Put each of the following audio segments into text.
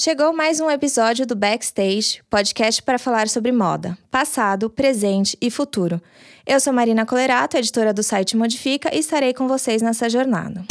Chegou mais um episódio do Backstage, podcast para falar sobre moda, passado, presente e futuro. Eu sou Marina Colerato, editora do site Modifica, e estarei com vocês nessa jornada.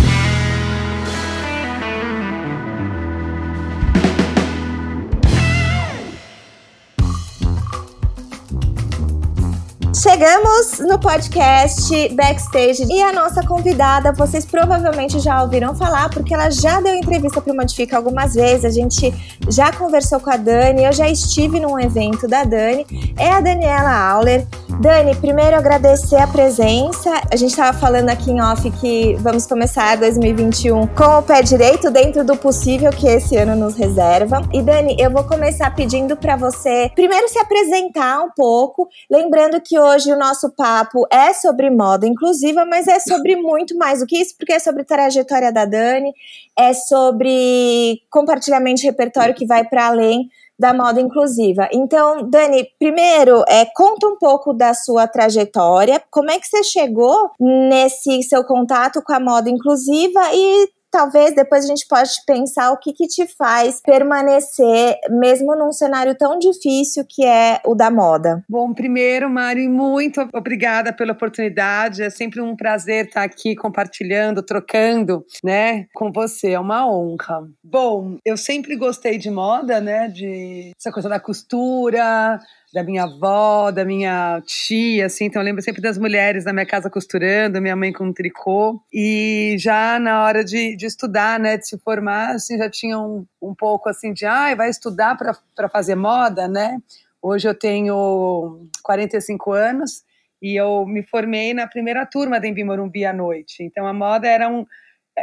Chegamos no podcast Backstage e a nossa convidada, vocês provavelmente já ouviram falar, porque ela já deu entrevista para o Modifica algumas vezes, a gente já conversou com a Dani, eu já estive num evento da Dani, é a Daniela Auler. Dani, primeiro agradecer a presença, a gente estava falando aqui em off que vamos começar 2021 com o pé direito, dentro do possível que esse ano nos reserva. E Dani, eu vou começar pedindo para você primeiro se apresentar um pouco, lembrando que hoje o nosso papo é sobre moda inclusiva, mas é sobre muito mais do que isso, porque é sobre trajetória da Dani, é sobre compartilhamento de repertório que vai para além da moda inclusiva. Então, Dani, primeiro, é, conta um pouco da sua trajetória, como é que você chegou nesse seu contato com a moda inclusiva e talvez depois a gente pode pensar o que, que te faz permanecer, mesmo num cenário tão difícil que é o da moda. Bom, primeiro, Mari, muito obrigada pela oportunidade. É sempre um prazer estar aqui compartilhando, trocando, né, com você. É uma honra. Bom, eu sempre gostei de moda, né, de essa coisa da costura, da minha avó, da minha tia, assim. Então eu lembro sempre das mulheres na minha casa costurando, minha mãe com um tricô. E já na hora de, de estudar, né, de se formar, assim, já tinha um, um pouco assim de, ah, vai estudar para fazer moda, né? Hoje eu tenho 45 anos e eu me formei na primeira turma da Embi Morumbi à noite. Então a moda era um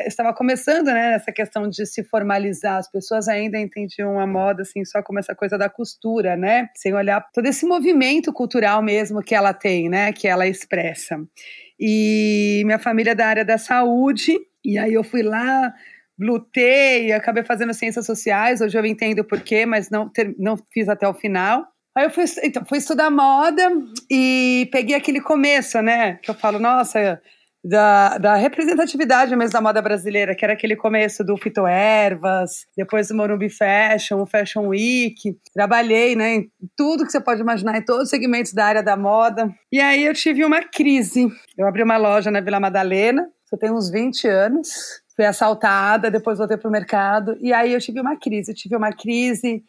estava começando, né, essa questão de se formalizar. As pessoas ainda entendiam a moda assim só como essa coisa da costura, né? Sem olhar todo esse movimento cultural mesmo que ela tem, né, que ela expressa. E minha família é da área da saúde, e aí eu fui lá lutei, acabei fazendo ciências sociais, hoje eu entendo por quê, mas não, ter, não fiz até o final. Aí eu fui, então, fui estudar moda e peguei aquele começo, né? Que eu falo, nossa, da, da, representatividade mesmo da moda brasileira, que era aquele começo do Fito Ervas, depois do Morumbi Fashion, o Fashion Week. Trabalhei né, em tudo que você pode imaginar, em todos os segmentos da área da moda. E aí eu tive uma crise. Eu abri uma loja na Vila Madalena, eu tenho uns 20 anos. Fui assaltada, depois voltei para o mercado. E aí eu tive uma crise. Eu tive uma crise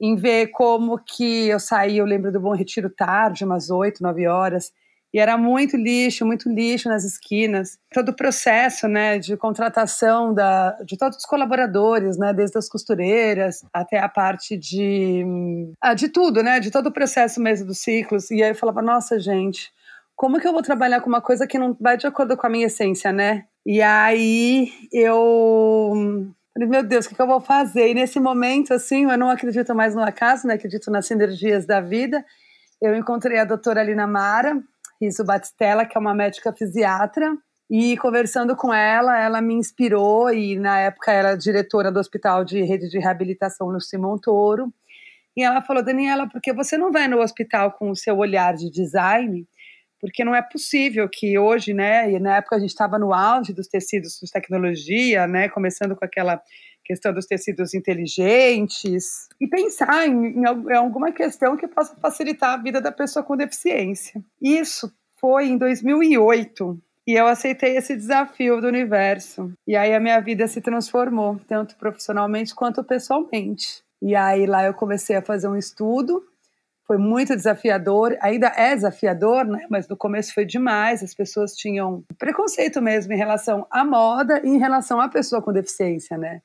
em ver como que eu saí, eu lembro do Bom Retiro tarde, umas 8, 9 horas e era muito lixo, muito lixo nas esquinas. Todo o processo, né, de contratação da, de todos os colaboradores, né, desde as costureiras até a parte de, ah, de tudo, né, de todo o processo mesmo dos ciclos. E aí eu falava, nossa, gente, como que eu vou trabalhar com uma coisa que não vai de acordo com a minha essência, né? E aí eu meu Deus, o que, eu vou fazer? E nesse momento, assim, eu não acredito mais no acaso, né? Acredito nas sinergias da vida. Eu encontrei a doutora Lina Mara, Riso Batistella, que é uma médica fisiatra, e conversando com ela, ela me inspirou, e na época era diretora do Hospital de Rede de Reabilitação no Simão Toro, e ela falou, Daniela, por que você não vai no hospital com o seu olhar de design? Porque não é possível que hoje, né, e na época a gente estava no auge dos tecidos de tecnologia, né, começando com aquela questão dos tecidos inteligentes e pensar em, em, alguma questão que possa facilitar a vida da pessoa com deficiência. Isso foi em 2008 e eu aceitei esse desafio do universo. E aí a minha vida se transformou, tanto profissionalmente quanto pessoalmente. E aí lá eu comecei a fazer um estudo foi muito desafiador, ainda é desafiador, né? Mas no começo foi demais, as pessoas tinham preconceito mesmo em relação à moda e em relação à pessoa com deficiência, né?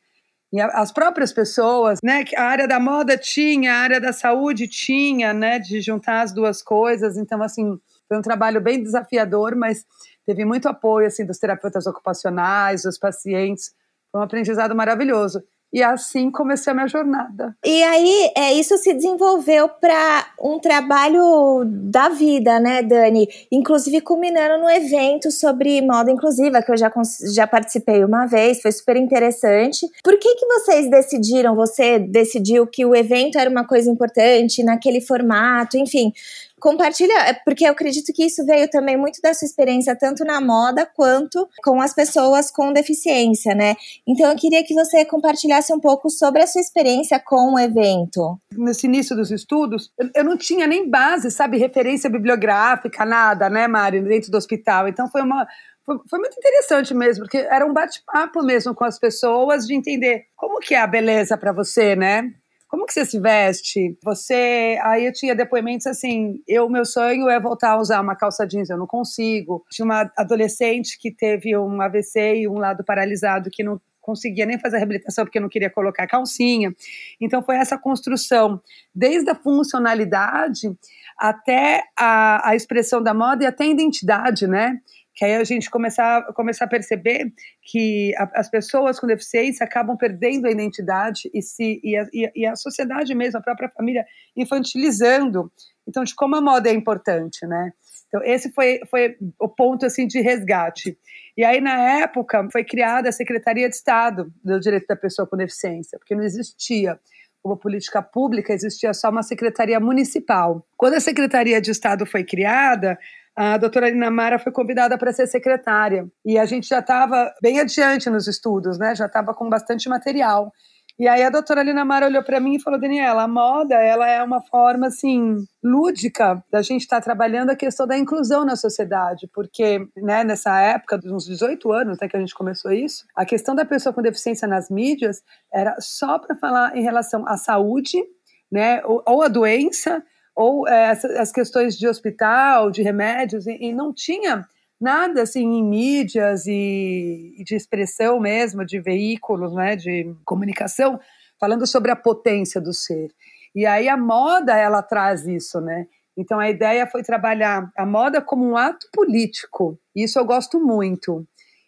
E as próprias pessoas, né, a área da moda tinha, a área da saúde tinha, né, de juntar as duas coisas. Então, assim, foi um trabalho bem desafiador, mas teve muito apoio, assim, dos terapeutas ocupacionais, dos pacientes. Foi um aprendizado maravilhoso. E assim comecei a minha jornada. E aí, é, isso se desenvolveu para um trabalho da vida, né, Dani? Inclusive culminando no evento sobre moda inclusiva, que eu já, já participei uma vez, foi super interessante. Por que, que vocês decidiram, você decidiu que o evento era uma coisa importante naquele formato, enfim? Compartilha, é, porque eu acredito que isso veio também muito da sua experiência, tanto na moda quanto com as pessoas com deficiência, né? Então eu queria que você compartilhasse um pouco sobre a sua experiência com o evento. Nesse início dos estudos, eu não tinha nem base, sabe, referência bibliográfica, nada, né, Mari, dentro do hospital. Então foi uma foi, muito interessante mesmo, porque era um bate-papo mesmo com as pessoas de entender como que é a beleza para você, né? Como que você se veste? Você. Aí eu tinha depoimentos assim: eu, meu sonho é voltar a usar uma calça jeans, eu não consigo. Tinha uma adolescente que teve um AVC e um lado paralisado que não conseguia nem fazer a reabilitação porque não queria colocar calcinha. Então foi essa construção, desde a funcionalidade até a, a expressão da moda e até a identidade, né? Que aí a gente começar, começar a perceber que a, as pessoas com deficiência acabam perdendo a identidade e, se, e, a, e a sociedade mesmo, a própria família, infantilizando. Então, de como a moda é importante, né? Então, esse foi, foi o ponto assim de resgate. E aí, na época, foi criada a Secretaria de Estado do Direito da Pessoa com Deficiência, porque não existia como política pública, existia só uma secretaria municipal. Quando a Secretaria de Estado foi criada, a doutora Lina Mara foi convidada para ser secretária. E a gente já estava bem adiante nos estudos, né? Já estava com bastante material. E aí a doutora Lina Mara olhou para mim e falou, Daniela, a moda ela é uma forma assim lúdica da gente estar tá trabalhando a questão da inclusão na sociedade, porque né, nessa época, uns 18 anos até que a gente começou isso, a questão da pessoa com deficiência nas mídias era só para falar em relação à saúde, né, ou, ou a doença, ou é, as questões de hospital, de remédios, e, e, não tinha nada assim em mídias e, e, de expressão mesmo, de veículos, né, de comunicação, falando sobre a potência do ser. E aí a moda ela traz isso, né? Então a ideia foi trabalhar a moda como um ato político. Isso eu gosto muito.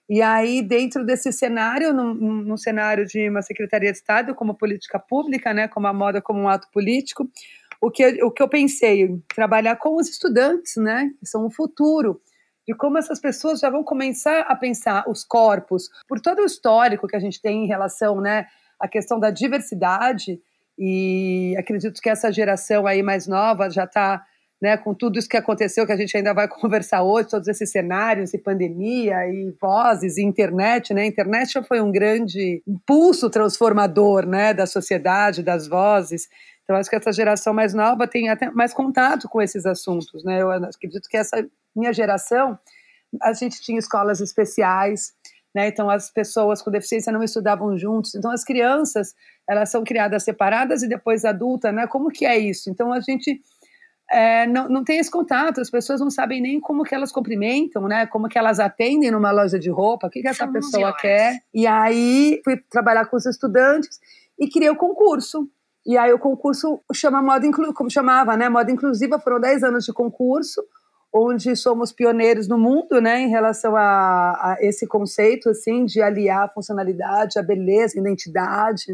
E aí, dentro desse cenário, no cenário de uma Secretaria de Estado como política pública, né, como a moda como um ato político, o que, o que eu pensei, trabalhar com os estudantes, né, que são o futuro, de como essas pessoas já vão começar a pensar os corpos, por todo o histórico que a gente tem em relação, né, à questão da diversidade, e acredito que essa geração aí mais nova já está né, com tudo isso que aconteceu, que a gente ainda vai conversar hoje, todos esses cenários e pandemia e vozes e internet, né? A internet já foi um grande impulso transformador, né, da sociedade, das vozes. Então, acho que essa geração mais nova tem até mais contato com esses assuntos, né? Eu acredito que essa minha geração, a gente tinha escolas especiais, né? Então, as pessoas com deficiência não estudavam juntos. Então, as crianças, elas são criadas separadas e depois adulta, né? Como que é isso? Então, a gente é, não, não tem esse contato, as pessoas não sabem nem como que elas cumprimentam, né? Como que elas atendem numa loja de roupa, o que, que essa pessoa quer. E aí, fui trabalhar com os estudantes e criei o concurso. E aí o concurso chama moda como chamava, né? Moda inclusiva, foram 10 anos de concurso, onde somos pioneiros no mundo, né, em relação a, a esse conceito assim de aliar a funcionalidade, a beleza, a identidade,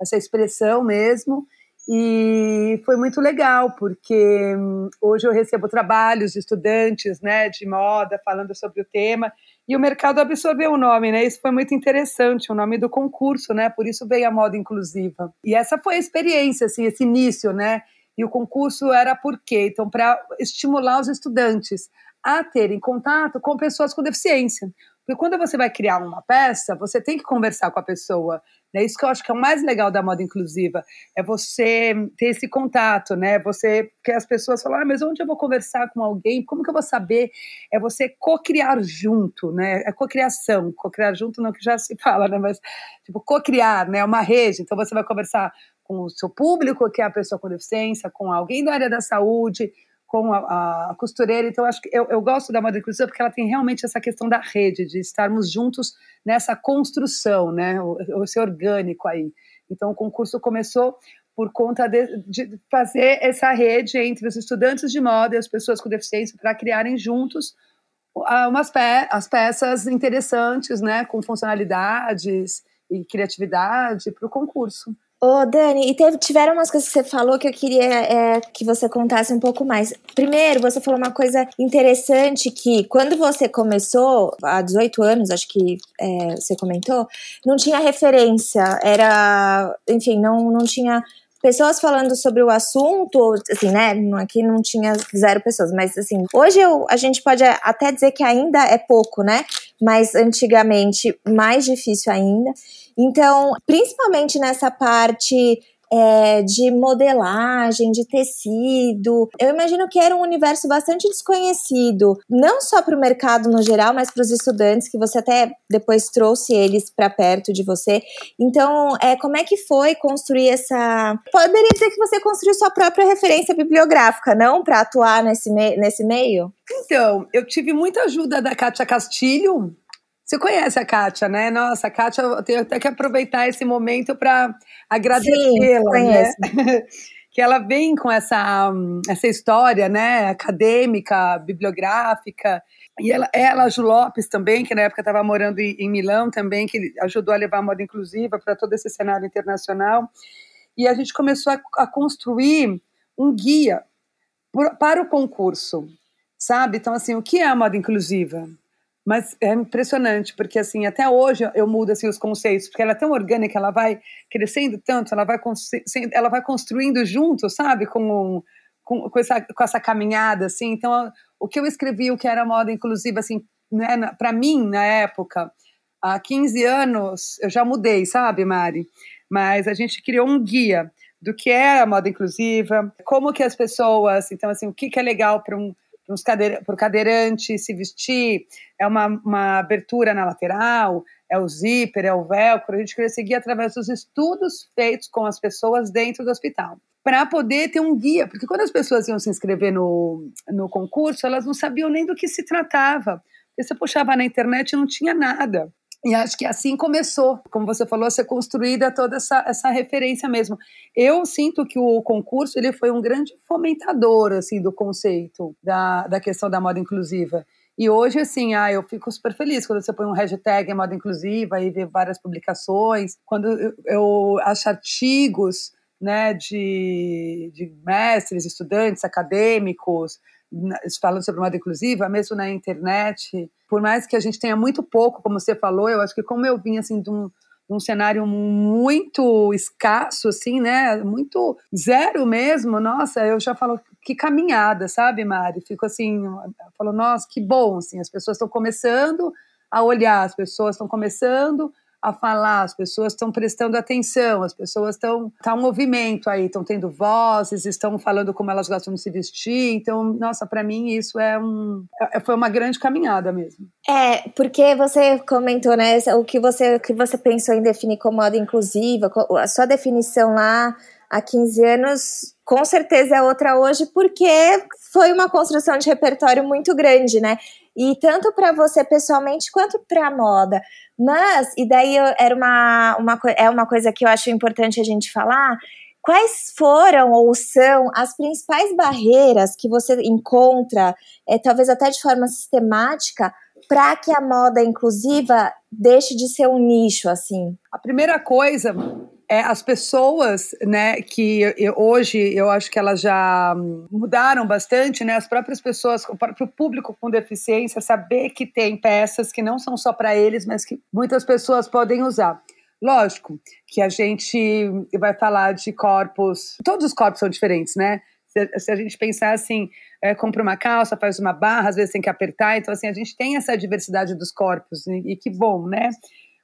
essa expressão mesmo. E foi muito legal, porque hum, hoje eu recebo trabalhos de estudantes né, de moda falando sobre o tema, e o mercado absorveu o nome, né? Isso foi muito interessante, o nome do concurso, né? Por isso veio a moda inclusiva. E essa foi a experiência, assim, esse início, né? E o concurso era por quê? Então, para estimular os estudantes a terem contato com pessoas com deficiência. Porque quando você vai criar uma peça, você tem que conversar com a pessoa. É isso que eu acho que é o mais legal da moda inclusiva, é você ter esse contato, né? Você que as pessoas falam, ah, mas onde eu vou conversar com alguém? Como que eu vou saber? É você co-criar junto, né? É co-criação, co-criar junto não que já se fala, né? Mas tipo co-criar, né? Uma rede. Então você vai conversar com o seu público, que é a pessoa com deficiência, com alguém da área da saúde, com a, a costureira. Então, acho que eu, eu gosto da moda inclusiva porque ela tem realmente essa questão da rede, de estarmos juntos nessa construção, né? O, esse orgânico aí. Então, o concurso começou por conta de, de, fazer essa rede entre os estudantes de moda e as pessoas com deficiência para criarem juntos umas pe as peças interessantes, né, com funcionalidades e criatividade para o concurso. Ô, Dani, e teve, tiveram umas coisas que você falou que eu queria é, que você contasse um pouco mais. Primeiro, você falou uma coisa interessante que quando você começou, há 18 anos, acho que é, você comentou, não tinha referência, era, enfim, não, não tinha pessoas falando sobre o assunto, assim, né? Aqui não tinha zero pessoas, mas assim, hoje eu, a gente pode até dizer que ainda é pouco, né? Mas antigamente mais difícil ainda. Então, principalmente nessa parte é, de modelagem, de tecido. Eu imagino que era um universo bastante desconhecido, não só para o mercado no geral, mas para os estudantes, que você até depois trouxe eles para perto de você. Então, é, como é que foi construir essa. Poderia dizer que você construiu sua própria referência bibliográfica, não? Para atuar nesse, me... nesse meio? Então, eu tive muita ajuda da Kátia Castilho, você conhece a Kátia, né? Nossa, a Kátia, eu tenho até que aproveitar esse momento para agradecê-la, né? que ela vem com essa, essa história, né, acadêmica, bibliográfica. E ela, ela, Ju Lopes também, que na época estava morando em, em, Milão também, que ajudou a levar a moda inclusiva para todo esse cenário internacional. E a gente começou a, a construir um guia por, para o concurso, sabe? Então, assim, o que é a moda inclusiva? Mas é impressionante, porque assim, até hoje eu mudo assim, os conceitos, porque ela é tão orgânica, ela vai crescendo tanto, ela vai, ela vai construindo junto, sabe, com, com, com, essa, com essa caminhada, assim. Então, o que eu escrevi, o que era moda inclusiva, assim, né, para mim, na época, há 15 anos, eu já mudei, sabe, Mari? Mas a gente criou um guia do que é a moda inclusiva, como que as pessoas, então, assim, o que, que é legal para um para o cadeirante se vestir, é uma, uma abertura na lateral, é o zíper, é o velcro. A gente queria seguir através dos estudos feitos com as pessoas dentro do hospital para poder ter um guia, porque quando as pessoas iam se inscrever no, no concurso, elas não sabiam nem do que se tratava. Porque você puxava na internet e não tinha nada. E acho que assim começou, como você falou, a ser construída toda essa, essa referência mesmo. Eu sinto que o concurso ele foi um grande fomentador assim do conceito da, da questão da moda inclusiva. E hoje, assim, ah, eu fico super feliz quando você põe um hashtag moda inclusiva e vê várias publicações. Quando eu, eu acho artigos né, de, de mestres, estudantes, acadêmicos, falando sobre moda inclusiva, mesmo na internet, por mais que a gente tenha muito pouco, como você falou, eu acho que como eu vim assim de um, um cenário muito escasso, assim, né? Muito zero mesmo. Nossa, eu já falo que caminhada, sabe, Mari? Fico assim, falo, nossa, que bom, assim, as pessoas estão começando a olhar, as pessoas estão começando a falar, as pessoas estão prestando atenção, as pessoas estão. Está um movimento aí, estão tendo vozes, estão falando como elas gostam de se vestir. Então, nossa, para mim isso é um. É, foi uma grande caminhada mesmo. É, porque você comentou, né, o que você, o que você pensou em definir como moda inclusiva, a sua definição lá há 15 anos com certeza é outra hoje, porque foi uma construção de repertório muito grande, né? E tanto para você pessoalmente quanto para a moda. Mas, e daí era uma, uma, é uma coisa que eu acho importante a gente falar. Quais foram ou são as principais barreiras que você encontra, é, talvez até de forma sistemática, para que a moda inclusiva deixe de ser um nicho assim? A primeira coisa é, as pessoas, né, que eu, hoje eu acho que elas já mudaram bastante, né, as próprias pessoas, o próprio público com deficiência, saber que tem peças que não são só para eles, mas que muitas pessoas podem usar. Lógico que a gente vai falar de corpos, todos os corpos são diferentes, né? Se, a gente pensar assim, é, compra uma calça, faz uma barra, às vezes tem que apertar, então assim, a gente tem essa diversidade dos corpos, e, e que bom, né?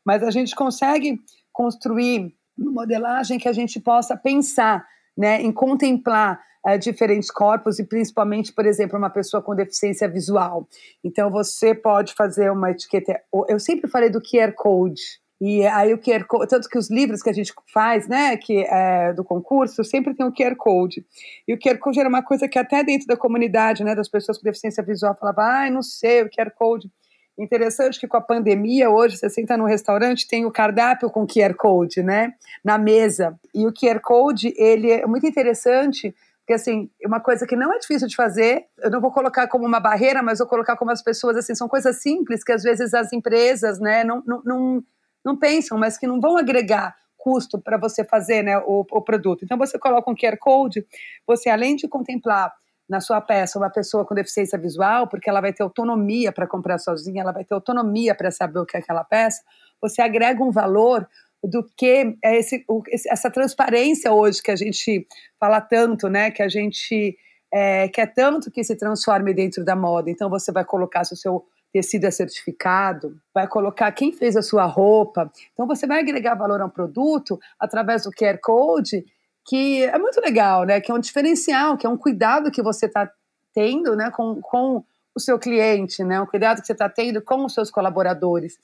Mas a gente consegue construir modelagem que a gente possa pensar né, em contemplar uh, diferentes corpos e principalmente, por exemplo, uma pessoa com deficiência visual. Então, você pode fazer uma etiqueta. Eu sempre falei do QR Code. E aí o QR Code, tanto que os livros que a gente faz, né, que é do concurso, sempre tem o QR Code. E o QR Code era uma coisa que até dentro da comunidade, né, das pessoas com deficiência visual, falava, ai, ah, não sei, o QR Code. Interessante que com a pandemia, hoje, você senta num restaurante, tem o cardápio com QR Code, né? Na mesa. E o QR Code, ele é muito interessante, porque, assim, uma coisa que não é difícil de fazer, eu não vou colocar como uma barreira, mas vou colocar como as pessoas, assim, são coisas simples que às vezes as empresas, né, não, não, não, não pensam, mas que não vão agregar custo para você fazer, né, o, o produto. Então, você coloca um QR Code, você, além de contemplar na sua peça uma pessoa com deficiência visual, porque ela vai ter autonomia para comprar sozinha, ela vai ter autonomia para saber o que é aquela peça, você agrega um valor, do que é esse, essa transparência hoje que a gente fala tanto, né? Que a gente é, quer tanto que se transforme dentro da moda. Então você vai colocar se o seu tecido é certificado, vai colocar quem fez a sua roupa. Então você vai agregar valor a um produto através do QR Code, que é muito legal, né? Que é um diferencial, que é um cuidado que você está tendo, né? Com, com o seu cliente, né? Um cuidado que você está tendo com os seus colaboradores.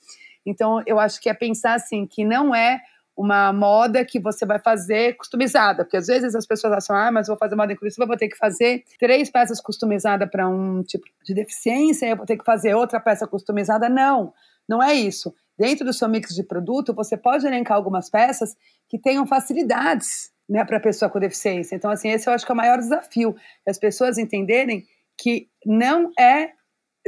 Então eu acho que é pensar assim que não é uma moda que você vai fazer customizada, porque às vezes as pessoas acham, ah, mas vou fazer moda inclusiva, vou ter que fazer três peças customizadas para um tipo de deficiência, eu vou ter que fazer outra peça customizada. Não, não é isso. Dentro do seu mix de produto, você pode elencar algumas peças que tenham facilidades né, para a pessoa com deficiência. Então, assim, esse eu acho que é o maior desafio, as pessoas entenderem que não é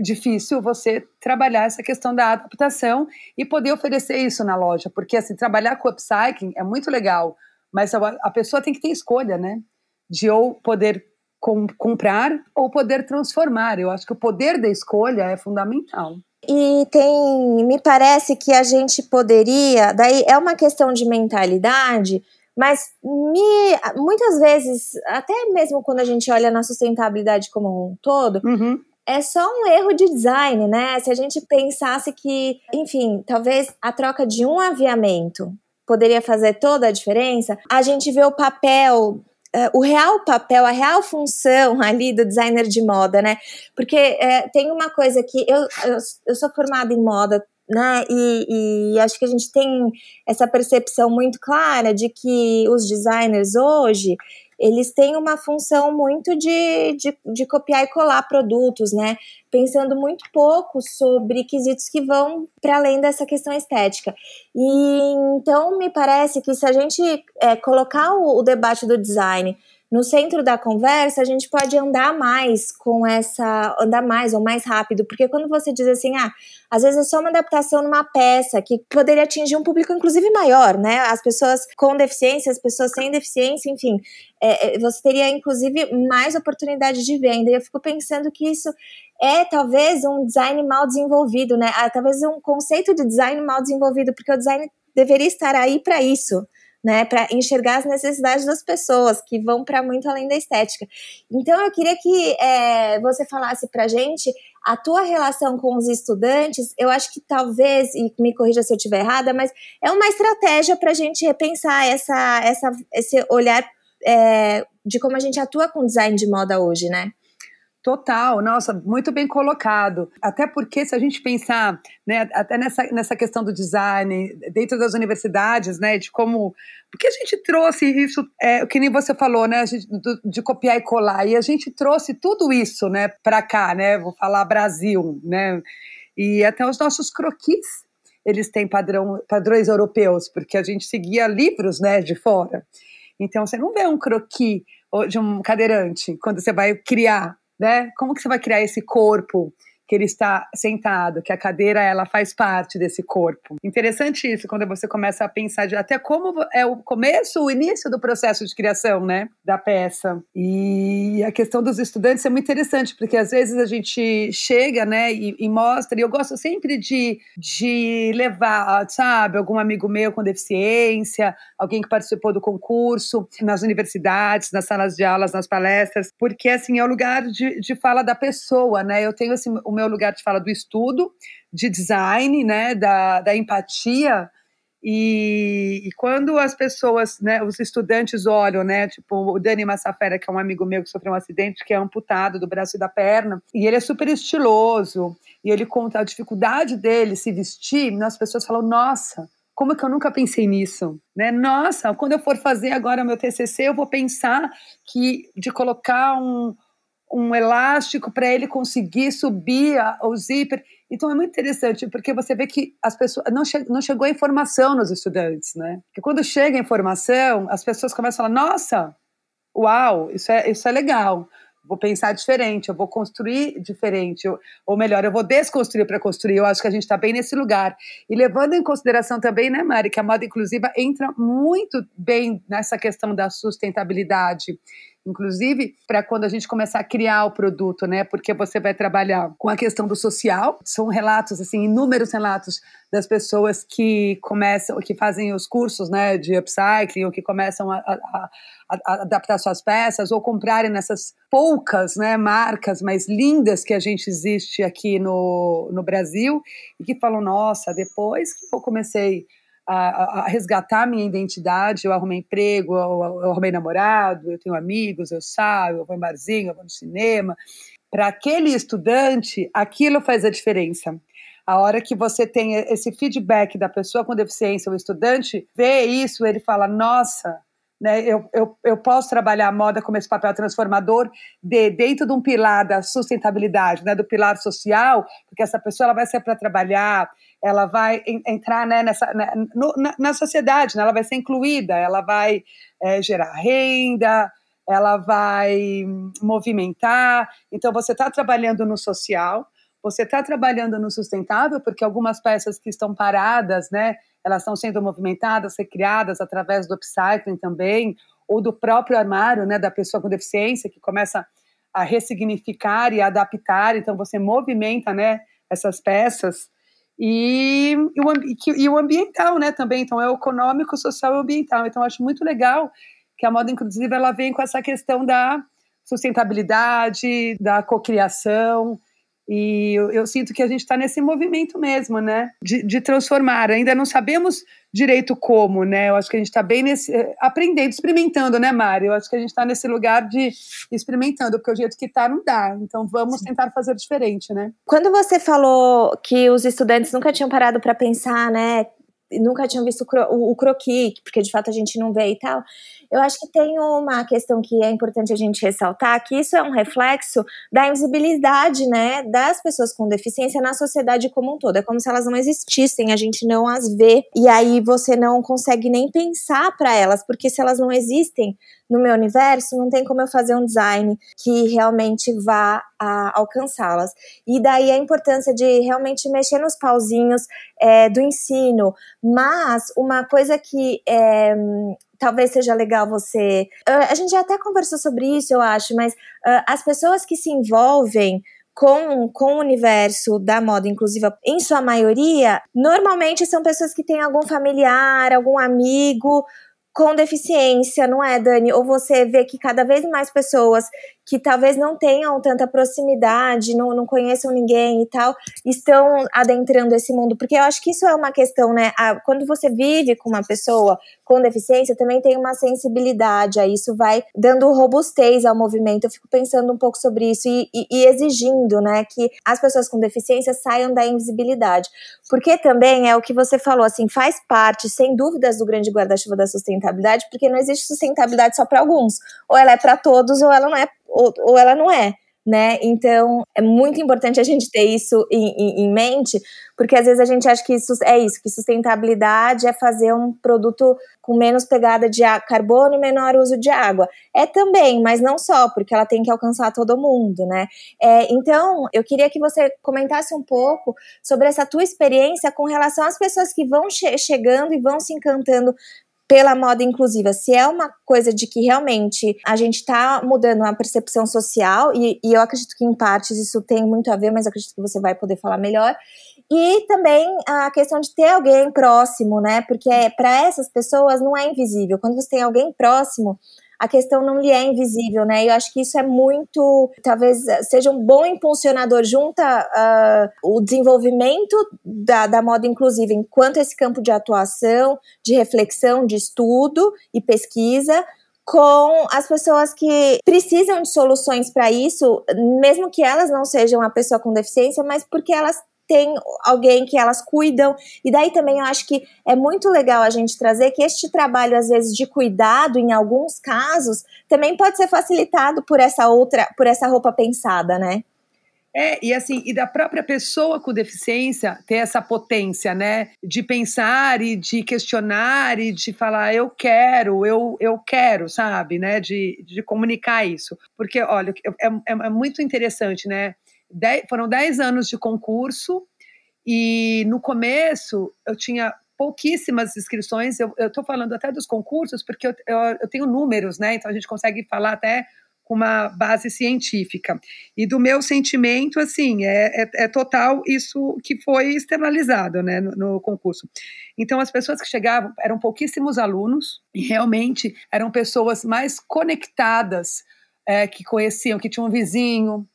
difícil você trabalhar essa questão da adaptação e poder oferecer isso na loja, porque assim, trabalhar com upcycling é muito legal, mas a, pessoa tem que ter escolha, né? De ou poder com, comprar ou poder transformar. Eu acho que o poder da escolha é fundamental. E tem, me parece que a gente poderia, daí é uma questão de mentalidade, mas me, muitas vezes, até mesmo quando a gente olha na sustentabilidade como um todo, uhum é só um erro de design, né? Se a gente pensasse que, enfim, talvez a troca de um aviamento poderia fazer toda a diferença, a gente vê o papel Uh, o real papel, a real função ali do designer de moda, né? Porque uh, tem uma coisa que eu, eu, eu, sou formada em moda, né? E, e acho que a gente tem essa percepção muito clara de que os designers hoje eles têm uma função muito de, de, de, copiar e colar produtos, né? Pensando muito pouco sobre quesitos que vão para além dessa questão estética. E então me parece que se a gente é, colocar o, o debate do design no centro da conversa, a gente pode andar mais com essa, andar mais ou mais rápido, porque quando você diz assim, ah, às vezes é só uma adaptação numa peça que poderia atingir um público inclusive maior, né? As pessoas com deficiência, as pessoas sem deficiência, enfim, é, é, você teria inclusive mais oportunidade de venda. E eu fico pensando que isso é talvez um design mal desenvolvido, né? Ah, talvez um conceito de design mal desenvolvido, porque o design deveria estar aí para isso né, para enxergar as necessidades das pessoas, que vão para muito além da estética. Então, eu queria que é, você falasse para gente a tua relação com os estudantes. Eu acho que talvez, e me corrija se eu estiver errada, mas é uma estratégia para a gente repensar essa, essa, esse olhar é, de como a gente atua com design de moda hoje, né? Total, nossa, muito bem colocado. Até porque, se a gente pensar, né, até nessa, nessa questão do design, dentro das universidades, né, de como. Porque a gente trouxe isso, é, que nem você falou, né, gente, de, de copiar e colar, e a gente trouxe tudo isso, né, para cá, né, vou falar Brasil, né, e até os nossos croquis, eles têm padrão, padrões europeus, porque a gente seguia livros, né, de fora. Então, você não vê um croquis de um cadeirante quando você vai criar né? Como que você vai criar esse corpo que ele está sentado, que a cadeira ela faz parte desse corpo. Interessante isso quando você começa a pensar de até como é o começo, o início do processo de criação, né, da peça. E a questão dos estudantes é muito interessante porque às vezes a gente chega, né, e, e mostra. E eu gosto sempre de, de levar, sabe, algum amigo meu com deficiência, alguém que participou do concurso nas universidades, nas salas de aulas, nas palestras, porque assim é o lugar de, de fala da pessoa, né? Eu tenho assim meu lugar de fala do estudo, de design, né, da, da empatia. E, e, quando as pessoas, né, os estudantes olham, né, tipo o Dani Massafera, que é um amigo meu que sofreu um acidente, que é amputado do braço e da perna, e ele é super estiloso, e ele conta a dificuldade dele se vestir, as pessoas falam, nossa, como é que eu nunca pensei nisso? Né? Nossa, quando eu for fazer agora meu TCC, eu vou pensar que de colocar um, um elástico para ele conseguir subir a, o zíper. Então é muito interessante, porque você vê que as pessoas não, che não chegou a informação nos estudantes, né? Porque quando chega a informação, as pessoas começam a falar: nossa, uau, isso é, isso é legal. Vou pensar diferente, eu vou construir diferente, eu, ou melhor, eu vou desconstruir para construir. Eu acho que a gente está bem nesse lugar. E levando em consideração também, né, Mari, que a moda inclusiva entra muito bem nessa questão da sustentabilidade inclusive, para quando a gente começar a criar o produto, né? Porque você vai trabalhar com a questão do social. São relatos, assim, inúmeros relatos das pessoas que começam, que fazem os cursos, né, de upcycling ou que começam a, a, a adaptar suas peças ou comprarem nessas poucas, né, marcas mais lindas que a gente existe aqui no, no Brasil e que falam, nossa, depois que eu comecei a, a, resgatar minha identidade. Eu arrumei emprego, eu, eu, arrumei namorado, eu tenho amigos, eu saio, eu vou em barzinho, eu vou no cinema. Para aquele estudante, aquilo faz a diferença. A hora que você tem esse feedback da pessoa com deficiência, o estudante vê isso, ele fala: Nossa, né, eu, eu, eu posso trabalhar a moda como esse papel transformador de, dentro de um pilar da sustentabilidade, né, do pilar social, porque essa pessoa ela vai ser para trabalhar, ela vai entrar né, nessa, né, no, na, na, sociedade, né, ela vai ser incluída, ela vai é, gerar renda, ela vai movimentar. Então, você está trabalhando no social, você está trabalhando no sustentável, porque algumas peças que estão paradas, né, elas estão sendo movimentadas, recriadas através do upcycling também, ou do próprio armário, né, da pessoa com deficiência, que começa a ressignificar e adaptar, então você movimenta, né, essas peças, e, e, o, e o ambiental, né, também, então é o econômico, social e ambiental, então acho muito legal que a moda inclusiva, ela vem com essa questão da sustentabilidade, da cocriação, e eu, eu, sinto que a gente está nesse movimento mesmo, né? De, de, transformar. Ainda não sabemos direito como, né? Eu acho que a gente está bem nesse. Eh, aprendendo, experimentando, né, Mari? Eu acho que a gente está nesse lugar de experimentando, porque o jeito que está não dá. Então vamos Sim. tentar fazer diferente, né? Quando você falou que os estudantes nunca tinham parado para pensar, né? Nunca tinham visto o, cro o croquis, porque de fato a gente não vê e tal. Eu acho que tem uma questão que é importante a gente ressaltar, que isso é um reflexo da invisibilidade, né, das pessoas com deficiência na sociedade como um todo. É como se elas não existissem, a gente não as vê e aí você não consegue nem pensar para elas, porque se elas não existem no meu universo, não tem como eu fazer um design que realmente vá alcançá-las. E daí a importância de realmente mexer nos pauzinhos é, do ensino. Mas uma coisa que é, talvez seja legal você. A gente já até conversou sobre isso, eu acho, mas uh, as pessoas que se envolvem com, com o universo da moda inclusiva, em sua maioria, normalmente são pessoas que têm algum familiar, algum amigo com deficiência, não é, Dani? Ou você vê que cada vez mais pessoas que talvez não tenham tanta proximidade, não, não conheçam ninguém e tal, estão adentrando esse mundo. Porque eu acho que isso é uma questão, né? quando você vive com uma pessoa com deficiência, também tem uma sensibilidade, aí isso vai dando robustez ao movimento. Eu fico pensando um pouco sobre isso e, e, e exigindo, né, que as pessoas com deficiência saiam da invisibilidade. Porque também é o que você falou, assim, faz parte, sem dúvidas, do grande guarda-chuva da sustentabilidade, porque não existe sustentabilidade só para alguns. Ou ela é para todos, ou ela não é ou, ou ela não é. Né? Então é muito importante a gente ter isso em, em, em, mente, porque às vezes a gente acha que isso é isso, que sustentabilidade é fazer um produto com menos pegada de carbono e menor uso de água. É também, mas não só, porque ela tem que alcançar todo mundo, né? É, então, eu queria que você comentasse um pouco sobre essa tua experiência com relação às pessoas que vão che chegando e vão se encantando pela moda inclusiva, se é uma coisa de que realmente a gente está mudando a percepção social, e, e, eu acredito que em partes isso tem muito a ver, mas acredito que você vai poder falar melhor. E também a questão de ter alguém próximo, né? Porque para essas pessoas não é invisível. Quando você tem alguém próximo, a questão não lhe é invisível, né? Eu acho que isso é muito, talvez seja um bom impulsionador, junta uh, o desenvolvimento da, da moda inclusiva enquanto esse campo de atuação, de reflexão, de estudo e pesquisa, com as pessoas que precisam de soluções para isso, mesmo que elas não sejam a pessoa com deficiência, mas porque elas tem alguém que elas cuidam. E daí também eu acho que é muito legal a gente trazer que este trabalho, às vezes, de cuidado, em alguns casos, também pode ser facilitado por essa outra, por essa roupa pensada, né? É, e assim, e da própria pessoa com deficiência ter essa potência, né? De pensar e de questionar e de falar, eu quero, eu, eu quero, sabe? Né? De, de comunicar isso. Porque, olha, é, é, é muito interessante, né? Dez, foram 10 anos de concurso e no começo eu tinha pouquíssimas inscrições. Eu estou falando até dos concursos, porque eu, eu, eu, tenho números, né? Então a gente consegue falar até com uma base científica. E do meu sentimento, assim, é, é, é total isso que foi externalizado né, no, no, concurso. Então, as pessoas que chegavam eram pouquíssimos alunos, e realmente eram pessoas mais conectadas, é, que conheciam, que tinham um vizinho,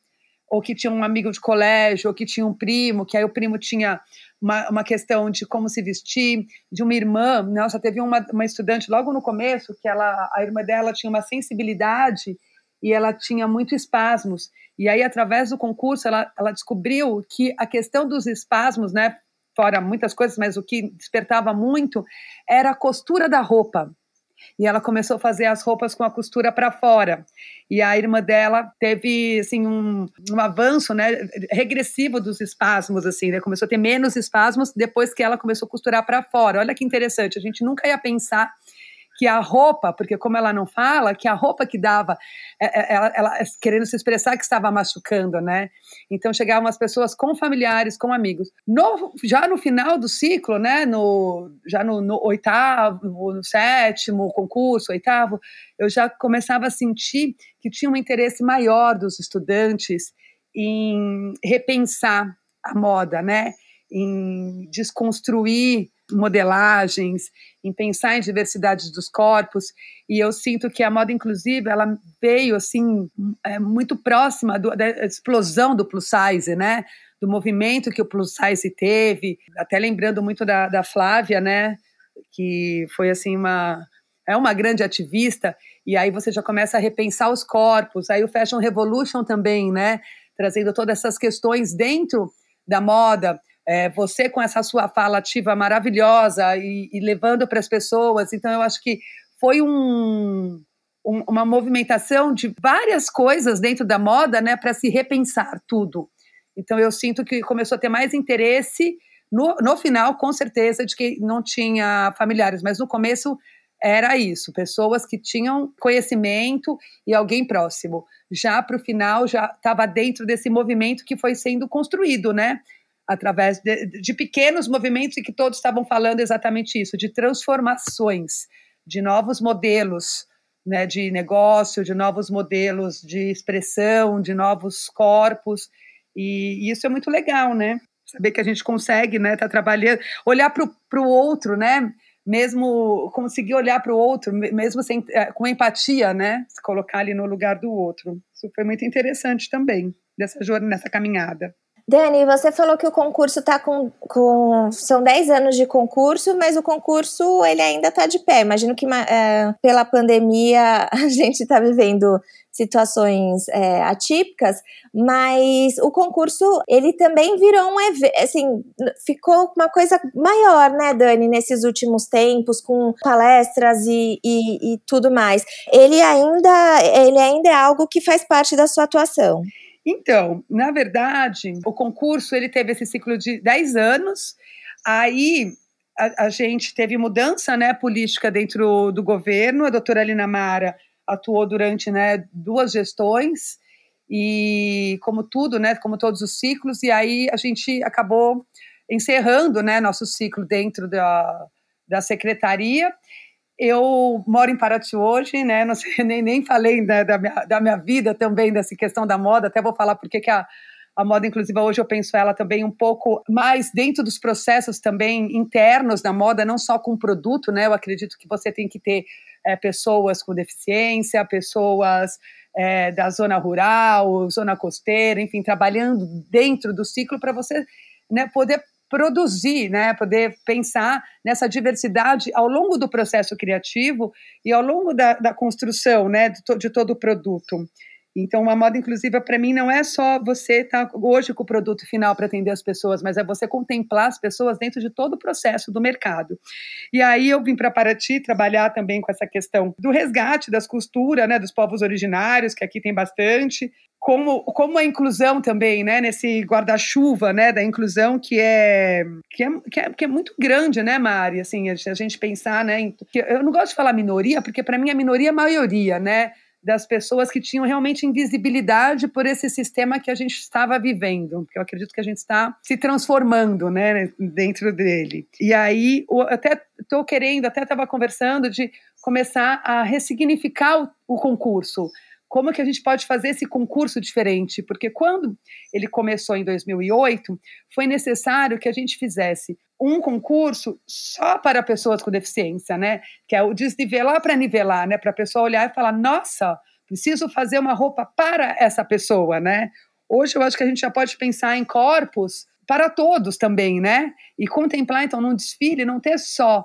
ou que tinha um amigo de colégio, ou que tinha um primo, que aí o primo tinha uma, uma questão de como se vestir, de uma irmã. Nossa, teve uma, uma estudante logo no começo que ela, a irmã dela tinha uma sensibilidade e ela tinha muito espasmos. E aí, através do concurso, ela, ela descobriu que a questão dos espasmos, né, fora muitas coisas, mas o que despertava muito era a costura da roupa. E ela começou a fazer as roupas com a costura para fora. E a irmã dela teve assim um, um avanço, né, regressivo dos espasmos assim, né? Começou a ter menos espasmos depois que ela começou a costurar para fora. Olha que interessante, a gente nunca ia pensar que a roupa, porque como ela não fala, que a roupa que dava, é, é, ela, ela, querendo se expressar que estava machucando, né? Então chegavam as pessoas com familiares, com amigos. No, já no final do ciclo, né? No, já no, no oitavo, no sétimo concurso, oitavo, eu já começava a sentir que tinha um interesse maior dos estudantes em repensar a moda, né? Em desconstruir modelagens, em pensar em diversidade dos corpos, e eu sinto que a moda inclusiva ela veio assim é, muito próxima do, da explosão do plus size, né? Do movimento que o plus size teve, até lembrando muito da, da Flávia, né? Que foi assim uma é uma grande ativista, e aí você já começa a repensar os corpos, aí o Fashion Revolution também, né? Trazendo todas essas questões dentro da moda, é, você com essa sua fala ativa maravilhosa e, e levando para as pessoas. Então, eu acho que foi um, um, uma movimentação de várias coisas dentro da moda, né, para se repensar tudo. Então, eu sinto que começou a ter mais interesse no, no final, com certeza, de que não tinha familiares, mas no começo era isso, pessoas que tinham conhecimento e alguém próximo. Já para o final, já estava dentro desse movimento que foi sendo construído, né? Através de, de pequenos movimentos e que todos estavam falando exatamente isso, de transformações, de novos modelos né, de negócio, de novos modelos de expressão, de novos corpos. E, e isso é muito legal, né? Saber que a gente consegue, né, tá trabalhando, olhar para o outro, né? Mesmo conseguir olhar para o outro, mesmo sem, é, com empatia, né? Se colocar ali no lugar do outro. Isso foi muito interessante também, dessa jornada, nessa caminhada. Dani, você falou que o concurso está com, com, São 10 anos de concurso, mas o concurso ele ainda está de pé. Imagino que é, pela pandemia a gente está vivendo situações é, atípicas, mas o concurso ele também virou um evento, assim, ficou uma coisa maior, né, Dani, nesses últimos tempos, com palestras e, e, e tudo mais. Ele ainda, ele ainda é algo que faz parte da sua atuação. Então, na verdade, o concurso ele teve esse ciclo de 10 anos. Aí a, a, gente teve mudança né, política dentro do governo. A doutora Lina Mara atuou durante né, duas gestões, e como tudo, né, como todos os ciclos, e aí a gente acabou encerrando né, nosso ciclo dentro da, da secretaria. Eu moro em Paraty hoje, né? Não sei, nem, nem falei né, da, minha, da minha vida também, dessa questão da moda, até vou falar porque que a, a moda inclusiva hoje eu penso ela também um pouco mais dentro dos processos também internos da moda, não só com o produto, né? Eu acredito que você tem que ter é, pessoas com deficiência, pessoas é, da zona rural, zona costeira, enfim, trabalhando dentro do ciclo para você né, poder produzir, né, poder pensar nessa diversidade ao longo do processo criativo e ao longo da, da construção, né, de, to, de todo o produto. Então, uma moda inclusiva para mim não é só você estar tá hoje com o produto final para atender as pessoas, mas é você contemplar as pessoas dentro de todo o processo do mercado. E aí eu vim para Paraty trabalhar também com essa questão do resgate das costuras, né, dos povos originários, que aqui tem bastante, como, como a inclusão também, né, nesse guarda-chuva, né, da inclusão que é, que é, que é, que é muito grande, né, Mari, assim, a, a gente pensar, né, em, eu não gosto de falar minoria, porque para mim a minoria é a maioria, né, das pessoas que tinham realmente invisibilidade por esse sistema que a gente estava vivendo, porque eu acredito que a gente está se transformando, né, dentro dele. E aí, eu até estou querendo, até estava conversando de começar a ressignificar o, o concurso. Como que a gente pode fazer esse concurso diferente? Porque quando ele começou em 2008, foi necessário que a gente fizesse um concurso só para pessoas com deficiência, né? Que é o desnivelar para nivelar, né? Para a pessoa olhar e falar: nossa, preciso fazer uma roupa para essa pessoa, né? Hoje eu acho que a gente já pode pensar em corpos para todos também, né? E contemplar, então, num desfile, não ter só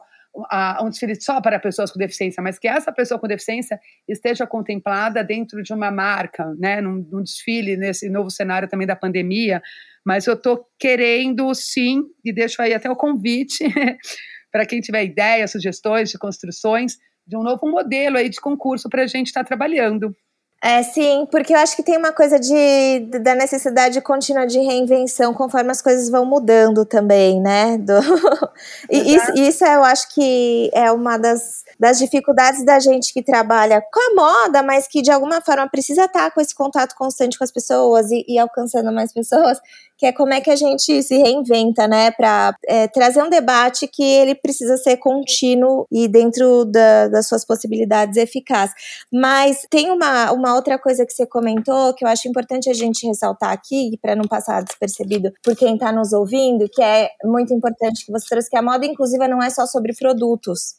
um desfile só para pessoas com deficiência, mas que essa pessoa com deficiência esteja contemplada dentro de uma marca, né, num, num desfile nesse novo cenário também da pandemia. Mas eu estou querendo, sim, e deixo aí até o convite para quem tiver ideias, sugestões de construções de um novo modelo aí de concurso para a gente estar tá trabalhando. É, sim, porque eu acho que tem uma coisa de, da necessidade contínua de reinvenção conforme as coisas vão mudando também, né? Do... e isso, isso eu acho que é uma das, das dificuldades da gente que trabalha com a moda, mas que de alguma forma precisa estar com esse contato constante com as pessoas e, e alcançando mais pessoas, que é como é que a gente se reinventa, né, para é, trazer um debate que ele precisa ser contínuo e dentro da, das suas possibilidades eficaz. Mas tem uma, uma outra coisa que você comentou que eu acho importante a gente ressaltar aqui, para não passar despercebido por quem está nos ouvindo, que é muito importante que você trouxe que a moda inclusiva não é só sobre produtos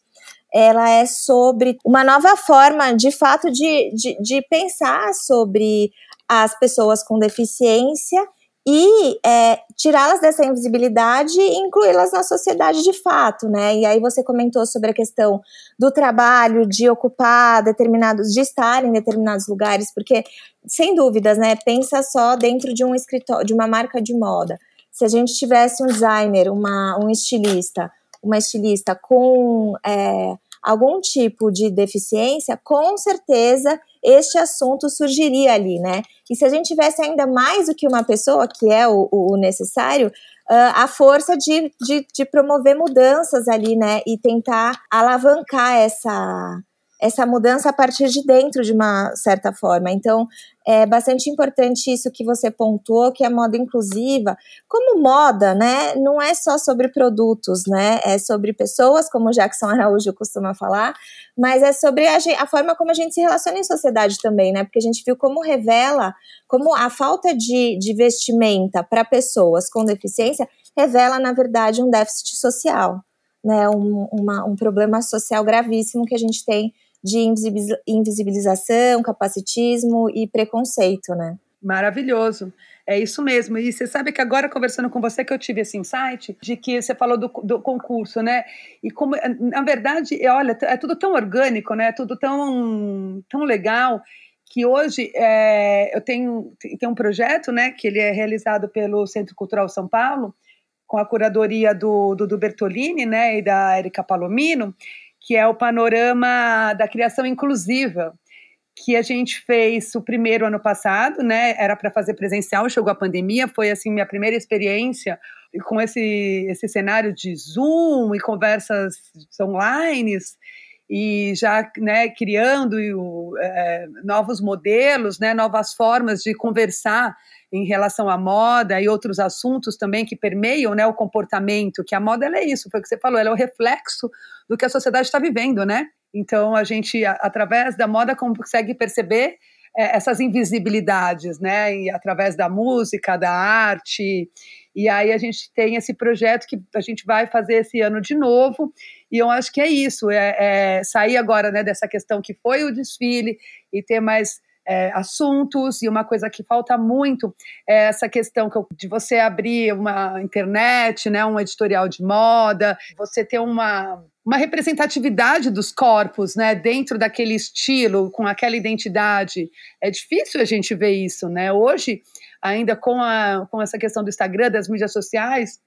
ela é sobre uma nova forma, de fato, de, de, de pensar sobre as pessoas com deficiência e é, tirá-las dessa invisibilidade e incluí-las na sociedade de fato, né? E aí você comentou sobre a questão do trabalho, de ocupar determinados, de estar em determinados lugares, porque, sem dúvidas, né? Pensa só dentro de um escritório, de uma marca de moda. Se a gente tivesse um designer, uma, um estilista, uma estilista com é, algum tipo de deficiência, com certeza este assunto surgiria ali, né? E se a gente tivesse ainda mais do que uma pessoa, que é o, o necessário, uh, a força de, de, de promover mudanças ali, né? E tentar alavancar essa, essa mudança a partir de dentro de uma certa forma. Então, é bastante importante isso que você pontuou, que a moda inclusiva, como moda, né, não é só sobre produtos, né, é sobre pessoas, como Jackson Araújo costuma falar, mas é sobre a, a forma como a gente se relaciona em sociedade também, né, porque a gente viu como revela, como a falta de, de vestimenta para pessoas com deficiência revela, na verdade, um déficit social, né, um, uma, um problema social gravíssimo que a gente tem de invisibilização, capacitismo e preconceito, né? Maravilhoso. É isso mesmo. E você sabe que agora, conversando com você, que eu tive esse insight de que você falou do, do concurso, né? E como, na verdade, olha, é tudo tão orgânico, né? É tudo tão, tão legal que hoje é, eu tenho, tenho um projeto, né? Que ele é realizado pelo Centro Cultural São Paulo, com a curadoria do, do, do Bertolini, né? E da Erika Palomino que é o panorama da criação inclusiva, que a gente fez o primeiro ano passado, né? Era para fazer presencial, chegou a pandemia, foi assim minha primeira experiência com esse esse cenário de Zoom e conversas online e já né, criando é, novos modelos, né, novas formas de conversar em relação à moda e outros assuntos também que permeiam né, o comportamento, que a moda é isso, foi o que você falou, ela é o reflexo do que a sociedade está vivendo, né? Então a gente, através da moda, consegue perceber é, essas invisibilidades, né? E através da música, da arte. E aí a gente tem esse projeto que a gente vai fazer esse ano de novo. E eu acho que é isso, é, é sair agora né, dessa questão que foi o desfile e ter mais é, assuntos, e uma coisa que falta muito é essa questão de você abrir uma internet, né, um editorial de moda, você ter uma, uma representatividade dos corpos, né, dentro daquele estilo, com aquela identidade. É difícil a gente ver isso, né? Hoje, ainda com, a, com essa questão do Instagram, das mídias sociais,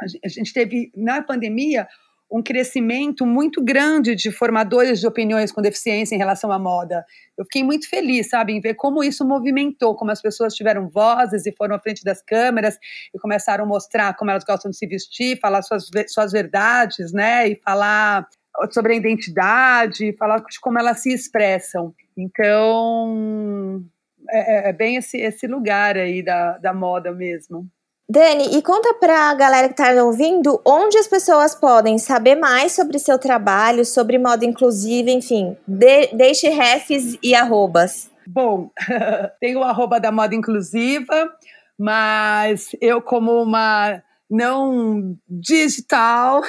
a gente teve na pandemia um crescimento muito grande de formadores de opiniões com deficiência em relação à moda. Eu fiquei muito feliz, sabe, em ver como isso movimentou, como as pessoas tiveram vozes e foram à frente das câmeras e começaram a mostrar como elas gostam de se vestir, falar suas, suas verdades, né, e falar sobre a identidade, falar de como elas se expressam. Então, é, é, é bem esse, esse lugar aí da, da moda mesmo. Dani, e conta para a galera que está ouvindo onde as pessoas podem saber mais sobre seu trabalho, sobre moda inclusiva, enfim, de, deixe refs e arrobas. Bom, tem o arroba da moda inclusiva, mas eu como uma não digital,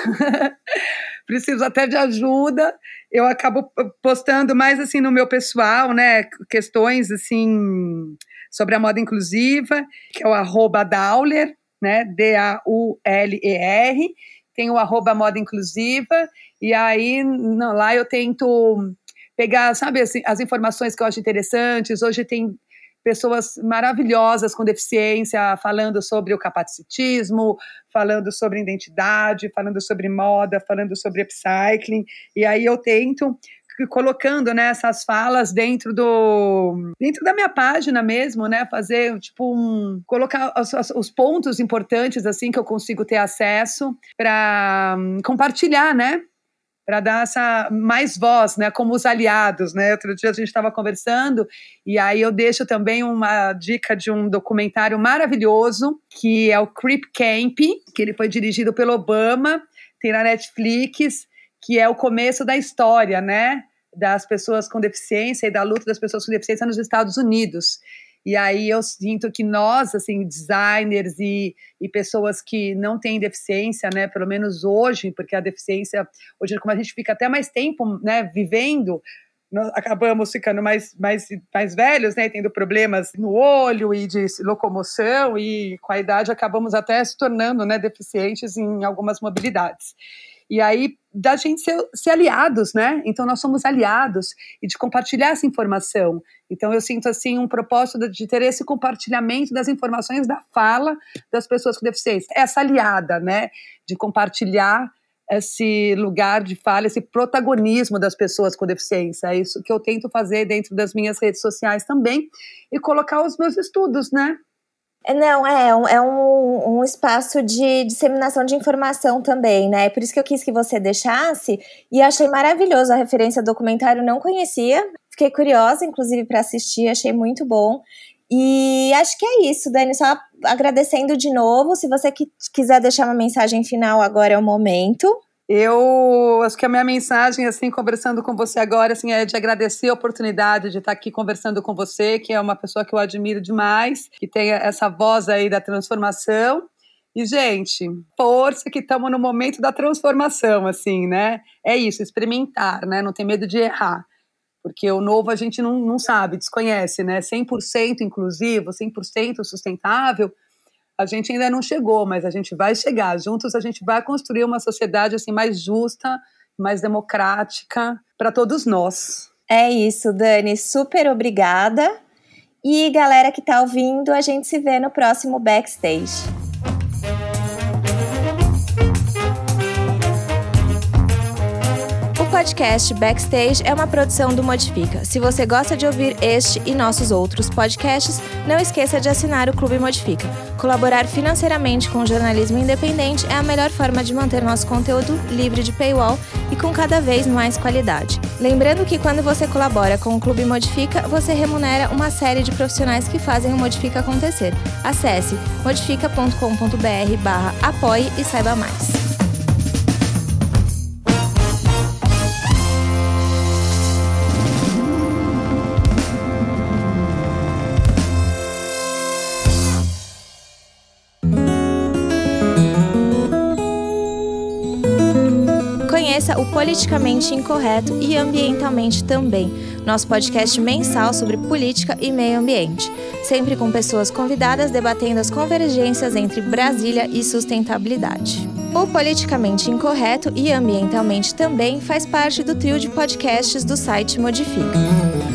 preciso até de ajuda. Eu acabo postando mais assim no meu pessoal, né, questões assim sobre a moda inclusiva, que é o arroba Dauler, né? D-A-U-L-E-R. Tem o arroba moda inclusiva, e aí lá eu tento pegar, sabe, assim, as informações que eu acho interessantes. Hoje tem pessoas maravilhosas com deficiência falando sobre o capacitismo, falando sobre identidade, falando sobre moda, falando sobre upcycling. E aí eu tento colocando né, essas falas dentro do dentro da minha página mesmo, né? Fazer tipo um colocar os, os pontos importantes assim que eu consigo ter acesso para um, compartilhar, né? Para dar essa mais voz, né, como os aliados, né? Outro dia a gente estava conversando e aí eu deixo também uma dica de um documentário maravilhoso que é o Creep Camp, que ele foi dirigido pelo Obama, tem na Netflix que é o começo da história, né? Das pessoas com deficiência e da luta das pessoas com deficiência nos Estados Unidos. E aí eu sinto que nós, assim, designers e, e pessoas que não têm deficiência, né, pelo menos hoje, porque a deficiência, hoje como a gente fica até mais tempo, né, vivendo, acabamos ficando mais, mais, mais velhos, né, tendo problemas no olho e de locomoção e com a idade acabamos até se tornando, né, deficientes em algumas mobilidades e aí da gente ser, ser, aliados, né? Então nós somos aliados e de compartilhar essa informação. Então eu sinto assim um propósito de, ter esse compartilhamento das informações da fala das pessoas com deficiência, essa aliada, né? De compartilhar esse lugar de fala, esse protagonismo das pessoas com deficiência. É isso que eu tento fazer dentro das minhas redes sociais também e colocar os meus estudos, né? É, não, é, é um, um espaço de disseminação de informação também, né? Por isso que eu quis que você deixasse e achei maravilhoso a referência ao documentário, não conhecia, fiquei curiosa, inclusive, para assistir, achei muito bom. E acho que é isso, Dani. Só agradecendo de novo. Se você quiser deixar uma mensagem final, agora é o momento. Eu acho que a minha mensagem, assim, conversando com você agora, assim, é de agradecer a oportunidade de estar aqui conversando com você, que é uma pessoa que eu admiro demais, que tem essa voz aí da transformação. E, gente, força que estamos no momento da transformação, assim, né? É isso, experimentar, né? Não ter medo de errar. Porque o novo a gente não, não sabe, desconhece, né? 100% inclusivo, 100% sustentável, a gente ainda não chegou, mas a gente vai chegar. Juntos a gente vai construir uma sociedade assim mais justa, mais democrática para todos nós. É isso, Dani. Super obrigada. E galera que está ouvindo, a gente se vê no próximo backstage. Podcast Backstage é uma produção do Modifica. Se você gosta de ouvir este e nossos outros podcasts, não esqueça de assinar o Clube Modifica. Colaborar financeiramente com o jornalismo independente é a melhor forma de manter nosso conteúdo livre de paywall e com cada vez mais qualidade. Lembrando que quando você colabora com o Clube Modifica, você remunera uma série de profissionais que fazem o Modifica acontecer. Acesse modifica.com.br/apoie e saiba mais. O Politicamente Incorreto e Ambientalmente também, nosso podcast mensal sobre política e meio ambiente, sempre com pessoas convidadas debatendo as convergências entre Brasília e sustentabilidade. O Politicamente Incorreto e Ambientalmente também faz parte do trio de podcasts do site Modifica.